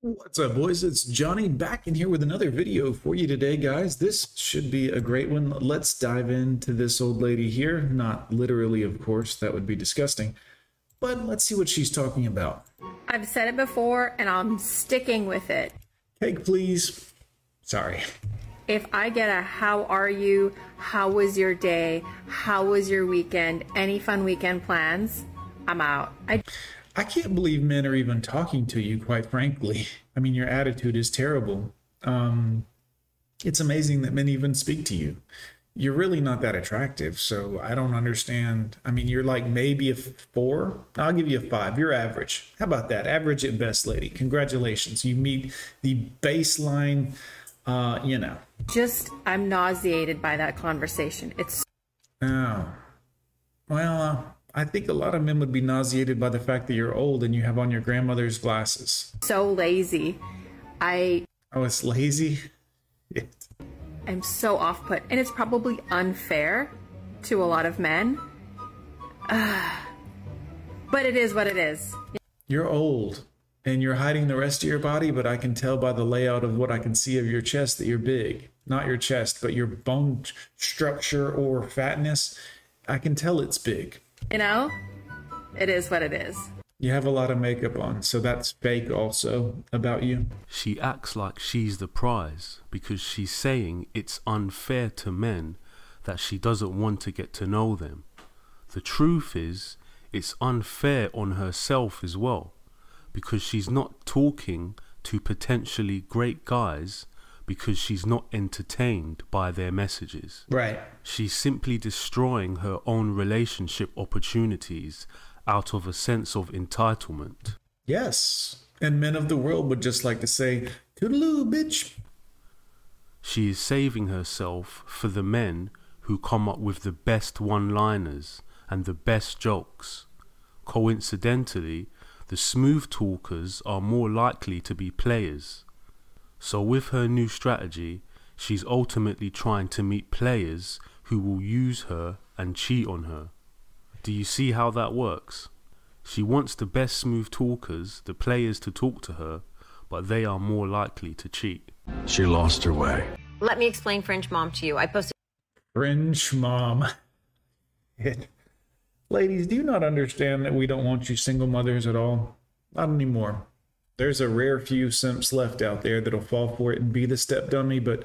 What's up, boys? It's Johnny back in here with another video for you today, guys. This should be a great one. Let's dive into this old lady here. Not literally, of course, that would be disgusting. But let's see what she's talking about. I've said it before and I'm sticking with it. Cake, please. Sorry. If I get a how are you, how was your day, how was your weekend, any fun weekend plans, I'm out. I I can't believe men are even talking to you, quite frankly. I mean, your attitude is terrible. Um, it's amazing that men even speak to you. You're really not that attractive, so I don't understand. I mean, you're like maybe a four. I'll give you a five. You're average. How about that? Average at best, lady. Congratulations. You meet the baseline, uh, you know. just I'm nauseated by that conversation. It's Oh. Well, uh, I think a lot of men would be nauseated by the fact that you're old and you have on your grandmother's glasses. so lazy. I Oh, it's lazy? I'm so off put and it's probably unfair to a lot of men. Ah. but it is what it is. You're old and you're hiding the rest of your body, but I can tell by the layout of what I can see of your chest that you're big. Not your chest, but your bone structure or fatness. I can tell it's big. You know? It is what it is. You have a lot of makeup on, so that's fake also about you. She acts like she's the prize because she's saying it's unfair to men that she doesn't want to get to know them. The truth is, it's unfair on herself as well because she's not talking to potentially great guys because she's not entertained by their messages. Right. She's simply destroying her own relationship opportunities out of a sense of entitlement. Yes. And men of the world would just like to say, toodaloo, bitch. She is saving herself for the men who come up with the best one liners and the best jokes. Coincidentally, the smooth talkers are more likely to be players. So, with her new strategy, she's ultimately trying to meet players who will use her and cheat on her. Do you see how that works? She wants the best smooth talkers, the players to talk to her, but they are more likely to cheat. She lost her way. Let me explain Fringe Mom to you. I posted Fringe mom. It. Ladies, do you not understand that we don't want you single mothers at all? Not anymore. There's a rare few simps left out there that'll fall for it and be the step dummy, but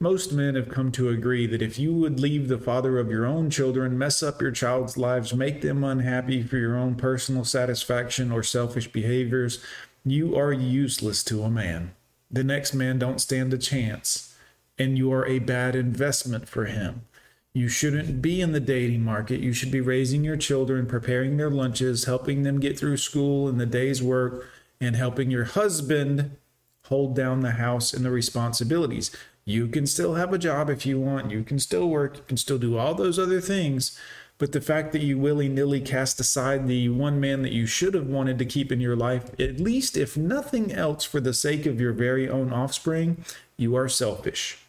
most men have come to agree that if you would leave the father of your own children, mess up your child's lives, make them unhappy for your own personal satisfaction or selfish behaviors, you are useless to a man. The next man don't stand a chance, and you are a bad investment for him. You shouldn't be in the dating market. You should be raising your children, preparing their lunches, helping them get through school and the day's work, and helping your husband hold down the house and the responsibilities. You can still have a job if you want. You can still work. You can still do all those other things. But the fact that you willy nilly cast aside the one man that you should have wanted to keep in your life, at least if nothing else for the sake of your very own offspring, you are selfish.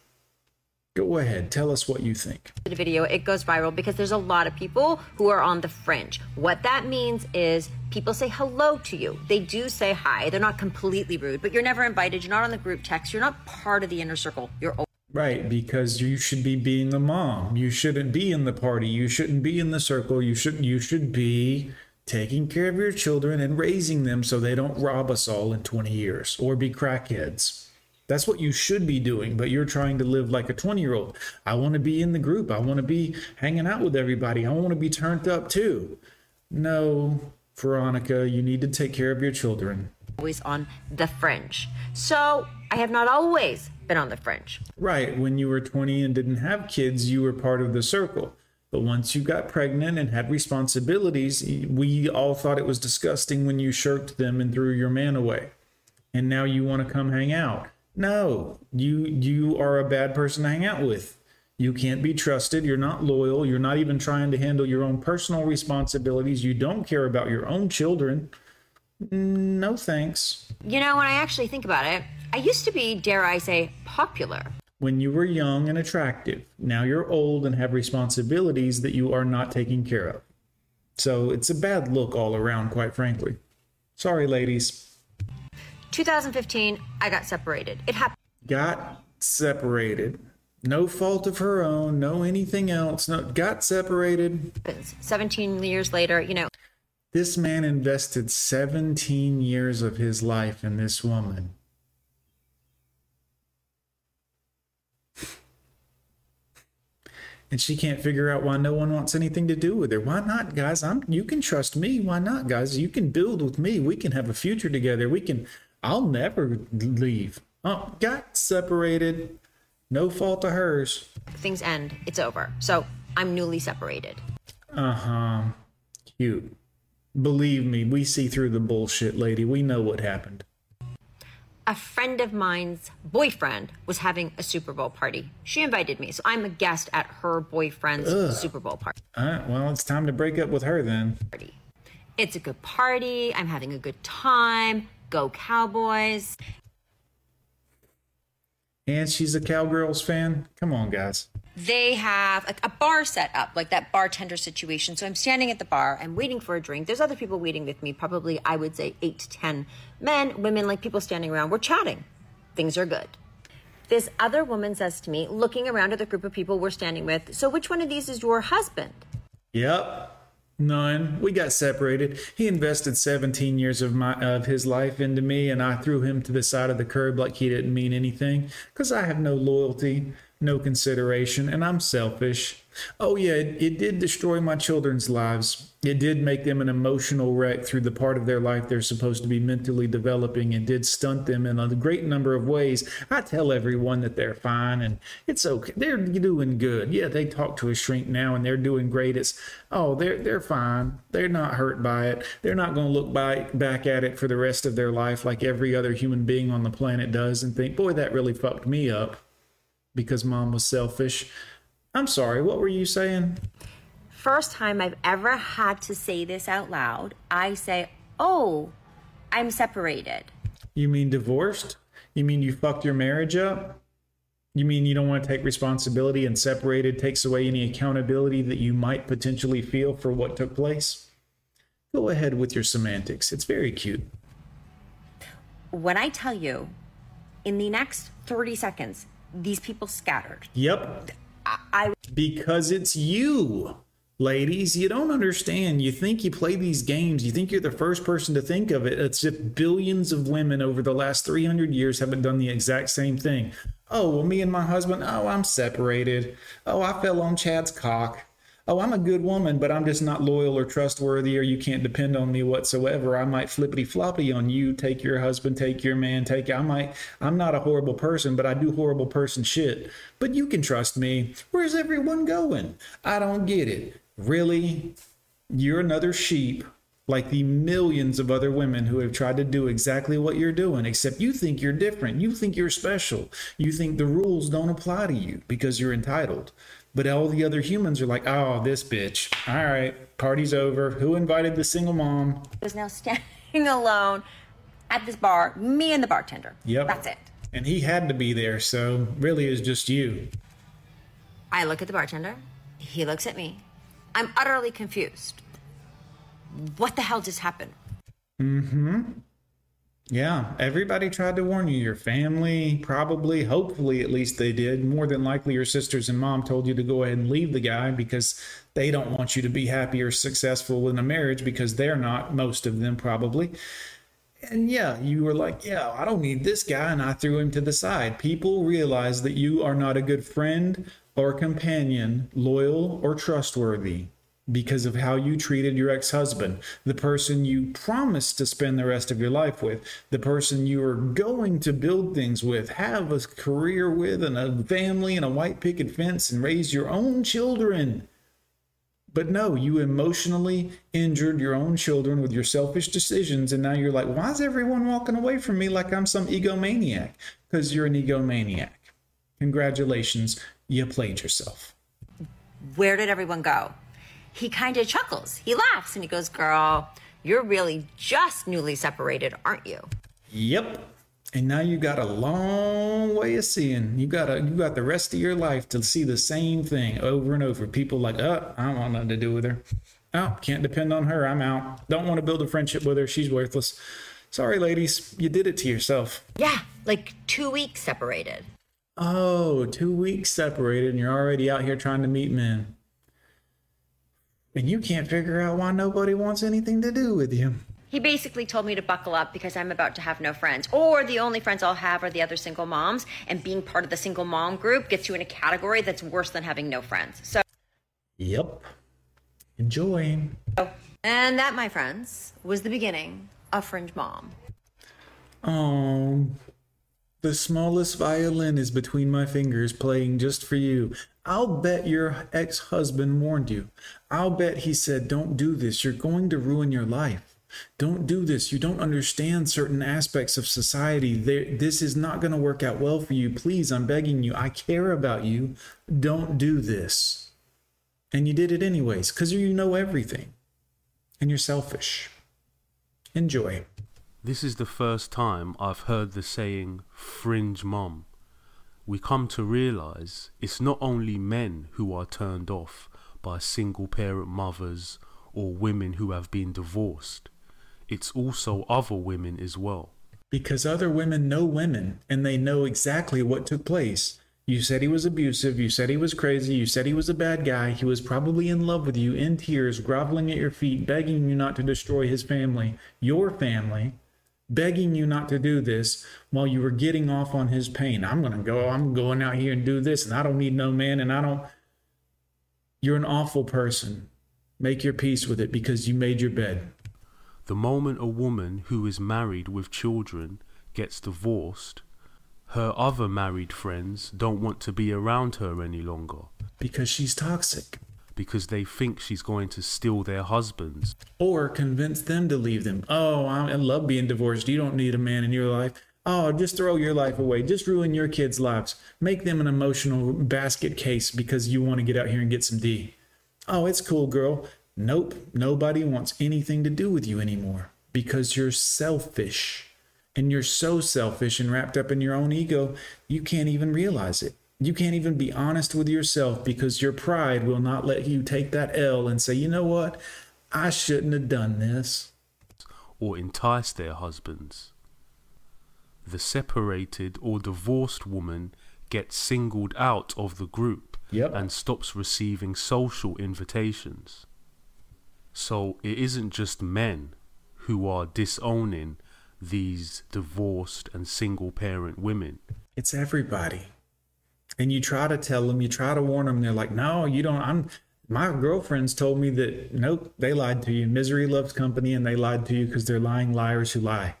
Go ahead, tell us what you think. The video. It goes viral because there's a lot of people who are on the fringe. What that means is people say hello to you. They do say hi. They're not completely rude, but you're never invited. You're not on the group text. You're not part of the inner circle. You're Right, because you should be being a mom. You shouldn't be in the party. You shouldn't be in the circle. You shouldn't you should be taking care of your children and raising them so they don't rob us all in 20 years or be crackheads. That's what you should be doing, but you're trying to live like a 20 year old. I want to be in the group. I want to be hanging out with everybody. I want to be turned up too. No, Veronica, you need to take care of your children. always on the fringe. So I have not always been on the fringe. Right. When you were 20 and didn't have kids, you were part of the circle. But once you got pregnant and had responsibilities, we all thought it was disgusting when you shirked them and threw your man away. And now you want to come hang out. No, you you are a bad person to hang out with. You can't be trusted. You're not loyal. You're not even trying to handle your own personal responsibilities. You don't care about your own children. No thanks. You know, when I actually think about it, I used to be, dare I say, popular. when you were young and attractive. Now you're old and have responsibilities that you are not taking care of. So it's a bad look all around, quite frankly. Sorry, ladies. 2015, I got separated. It happened. Got separated. No fault of her own, no anything else. No, got separated. 17 years later, you know, This man invested 17 years of his life in this woman. And she can't figure out why no one wants anything to do with her. Why not, guys? I'm you can trust me. Why not, guys? You can build with me. We can have a future together. We can I'll never leave. Oh, got separated. No fault of hers. things end, it's over. So I'm newly separated. Uh-huh. Cute. Believe me, we see through the bullshit, lady. We know what happened. A friend of mine's boyfriend was having a Super Bowl party. She invited me, so I'm a guest at her boyfriend's Super Bowl party. All right, well, it's time to break up with her then. It's a good party. I'm having a good time. Go Cowboys. And she's a Cowgirls fan. Come on, guys. They have a, a bar set up, like that bartender situation. So I'm standing at the bar, I'm waiting for a drink. There's other people waiting with me, probably, I would say, eight to 10 men, women, like people standing around. We're chatting. Things are good. This other woman says to me, looking around at the group of people we're standing with, So which one of these is your husband? Yep. None. We got separated. He invested 17 years of my of his life into me, and I threw him to the side of the curb like he didn't mean anything. Cause I have no loyalty, no consideration, and I'm selfish. Oh yeah, it, it did destroy my children's lives. It did make them an emotional wreck through the part of their life they're supposed to be mentally developing. and did stunt them in a great number of ways. I tell everyone that they're fine and it's okay. They're doing good. Yeah, they talk to a shrink now and they're doing great. It's oh, they're they're fine. They're not hurt by it. They're not going to look by, back at it for the rest of their life like every other human being on the planet does and think, boy, that really fucked me up because mom was selfish. I'm sorry, what were you saying? First time I've ever had to say this out loud, I say, Oh, I'm separated. You mean divorced? You mean you fucked your marriage up? You mean you don't want to take responsibility and separated takes away any accountability that you might potentially feel for what took place? Go ahead with your semantics. It's very cute. When I tell you, in the next 30 seconds, these people scattered. Yep. I Because it's you. Ladies, you don't understand. You think you play these games. You think you're the first person to think of it. It's if billions of women over the last 300 years haven't done the exact same thing. Oh, well, me and my husband, oh, I'm separated. Oh, I fell on Chad's cock. Oh, I'm a good woman, but I'm just not loyal or trustworthy, or you can't depend on me whatsoever. I might flippity floppy on you, take your husband, take your man, take. I might. I'm not a horrible person, but I do horrible person shit. But you can trust me. Where's everyone going? I don't get it. Really? You're another sheep like the millions of other women who have tried to do exactly what you're doing, except you think you're different. You think you're special. You think the rules don't apply to you because you're entitled. But all the other humans are like, oh, this bitch. All right, party's over. Who invited the single mom? was now standing alone at this bar, me and the bartender. Yep. That's it. And he had to be there, so really it's just you. I look at the bartender. He looks at me. I'm utterly confused. What the hell just happened? Mm-hmm. Yeah, everybody tried to warn you. Your family, probably, hopefully, at least they did. More than likely, your sisters and mom told you to go ahead and leave the guy because they don't want you to be happy or successful in a marriage because they're not, most of them probably. And yeah, you were like, yeah, I don't need this guy. And I threw him to the side. People realize that you are not a good friend or companion, loyal or trustworthy because of how you treated your ex husband, the person you promised to spend the rest of your life with, the person you are going to build things with, have a career with, and a family and a white picket fence, and raise your own children. But no, you emotionally injured your own children with your selfish decisions, and now you're like, why is everyone walking away from me like I'm some egomaniac? Because you're an egomaniac. Congratulations, you played yourself. Where did everyone go? He kind of chuckles. He laughs and he goes, Girl, you're really just newly separated, aren't you? Yep. And now you got a long way of seeing. You got a, you got the rest of your life to see the same thing over and over. People like, oh, I don't want nothing to do with her. Oh, can't depend on her. I'm out. Don't want to build a friendship with her. She's worthless. Sorry, ladies, you did it to yourself. Yeah, like two weeks separated. Oh, two weeks separated, and you're already out here trying to meet men. And you can't figure out why nobody wants anything to do with you. He basically told me to buckle up because I'm about to have no friends, or the only friends I'll have are the other single moms, and being part of the single mom group gets you in a category that's worse than having no friends. So, Yep. Enjoy. and that, my friends, was the beginning of Fringe Mom. Oh, the smallest violin is between my fingers playing just for you. I'll bet your ex husband warned you. I'll bet he said, Don't do this. You're going to ruin your life. Don't do this. You don't understand certain aspects of society. This is not going to work out well for you. Please, I'm begging you. I care about you. Don't do this. And you did it anyways because you know everything. And you're selfish. Enjoy. This is the first time I've heard the saying fringe mom. We come to realize it's not only men who are turned off by single parent mothers or women who have been divorced. It's also other women as well. Because other women know women and they know exactly what took place. You said he was abusive. You said he was crazy. You said he was a bad guy. He was probably in love with you, in tears, groveling at your feet, begging you not to destroy his family, your family, begging you not to do this while you were getting off on his pain. I'm going to go, I'm going out here and do this, and I don't need no man, and I don't. You're an awful person. Make your peace with it because you made your bed. The moment a woman who is married with children gets divorced, her other married friends don't want to be around her any longer Because she's toxic. Because they think she's going to steal their husbands. or convince them to leave them. Oh, I love being divorced. You don't need a man in your life. Oh, just throw your life away. Just ruin your kids' lives. Make them an emotional basket case because you want to get out here and get some D. Oh, it's cool, girl. Nope, nobody wants anything to do with you anymore because you're selfish. And you're so selfish and wrapped up in your own ego, you can't even realize it. You can't even be honest with yourself because your pride will not let you take that L and say, you know what? I shouldn't have done this. or entice their husbands. The separated or divorced woman gets singled out of the group Yep. and stops receiving social invitations. So it isn't just men who are disowning these divorced and single parent women. It's everybody. And you try to tell them, you try to warn them, they're like, no, you don't. I'm. My girlfriends told me that nope, they lied to you. Misery loves company, and they lied to you because they're lying liars who lie.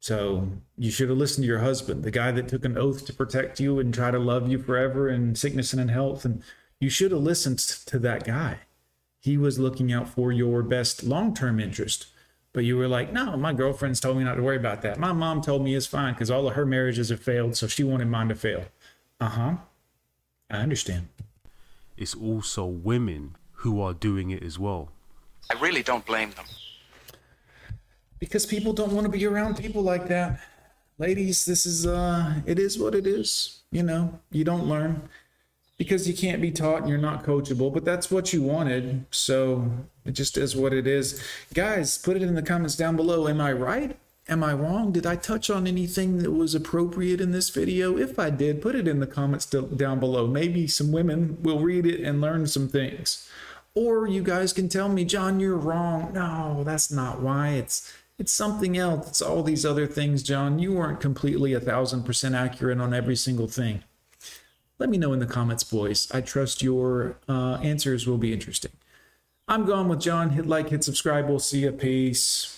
So you should have listened to your husband, the guy that took an oath to protect you and try to love you forever in sickness and in health. And you should have listened to that guy. He was looking out for your best long term interest. But you were like, no, my girlfriend's told me not to worry about that. My mom told me it's fine because all of her marriages have failed, so she wanted mine to fail. Uh huh. I understand. It's also women who are doing it as well. I really don't blame them. Because people don't want to be around people like that. Ladies, this is, uh, it is what it is. You know, you don't learn because you can't be taught and you're not coachable, but that's what you wanted. So it just is what it is. Guys, put it in the comments down below. Am I right? Am I wrong? Did I touch on anything that was appropriate in this video? If I did, put it in the comments down below. Maybe some women will read it and learn some things. Or you guys can tell me, John, you're wrong. No, that's not why. It's it's something else. It's all these other things, John. You weren't completely a thousand percent accurate on every single thing. Let me know in the comments, boys. I trust your uh, answers will be interesting. I'm gone with John. Hit like, hit subscribe. We'll see you. Peace.